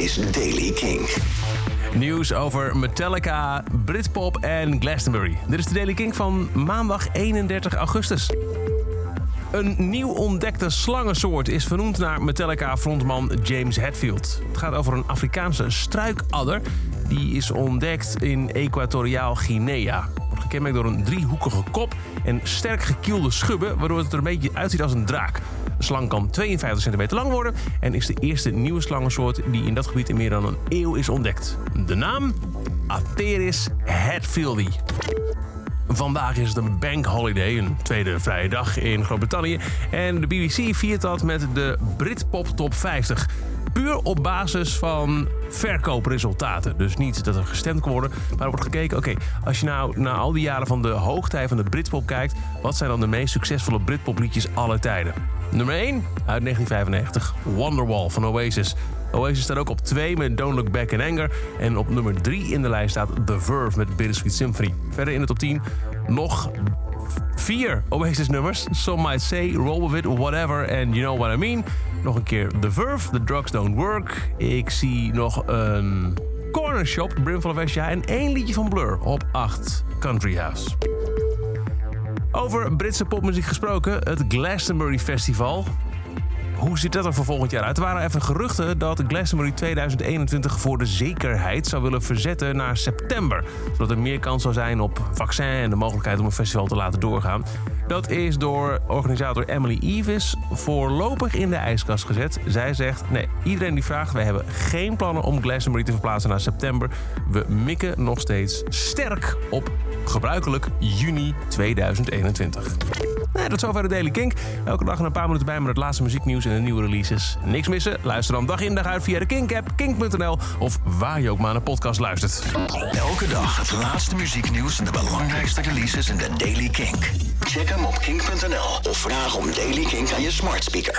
is Daily King. Nieuws over Metallica, Britpop en Glastonbury. Dit is de Daily King van maandag 31 augustus. Een nieuw ontdekte slangensoort is vernoemd naar Metallica-frontman James Hetfield. Het gaat over een Afrikaanse struikadder. Die is ontdekt in Equatoriaal Guinea. Gekenmerkt door een driehoekige kop en sterk gekielde schubben... waardoor het er een beetje uitziet als een draak. De slang kan 52 centimeter lang worden... en is de eerste nieuwe slangensoort die in dat gebied in meer dan een eeuw is ontdekt. De naam? Atheris hetfieldi. Vandaag is het een bank holiday, een tweede vrije dag in Groot-Brittannië. En de BBC viert dat met de Britpop Top 50. Puur op basis van verkoopresultaten. Dus niet dat er gestemd kan worden, maar er wordt gekeken... oké, als je nou naar al die jaren van de hoogtij van de Britpop kijkt... wat zijn dan de meest succesvolle Britpopliedjes aller tijden? Nummer 1 uit 1995, Wonderwall van Oasis. Oasis staat ook op 2 met Don't Look Back in Anger. En op nummer 3 in de lijst staat The Verve met Bittersweet Symphony. Verder in de top 10 nog vier Oasis nummers. Some might say, roll with it, whatever, and you know what I mean. Nog een keer The Verve, The Drugs Don't Work. Ik zie nog een Corner Shop, Brimful of Asia en één liedje van Blur op 8, Country House. Over Britse popmuziek gesproken, het Glastonbury Festival. Hoe ziet dat er voor volgend jaar uit? Er waren even geruchten dat Glastonbury 2021 voor de zekerheid zou willen verzetten naar september. Zodat er meer kans zou zijn op vaccin en de mogelijkheid om een festival te laten doorgaan. Dat is door organisator Emily Evis voorlopig in de ijskast gezet. Zij zegt: nee, iedereen die vraagt, wij hebben geen plannen om Glastonbury te verplaatsen naar september. We mikken nog steeds sterk op gebruikelijk juni 2021. Nee, dat is zover de Daily Kink. Elke dag een paar minuten bij met het laatste muzieknieuws en de nieuwe releases. Niks missen? Luister dan dag in dag uit via de Kink-app, kink.nl of waar je ook maar een podcast luistert. Elke dag het laatste muzieknieuws en de belangrijkste releases in de Daily King. Check hem op kink.nl of vraag om Daily King aan je smart speaker.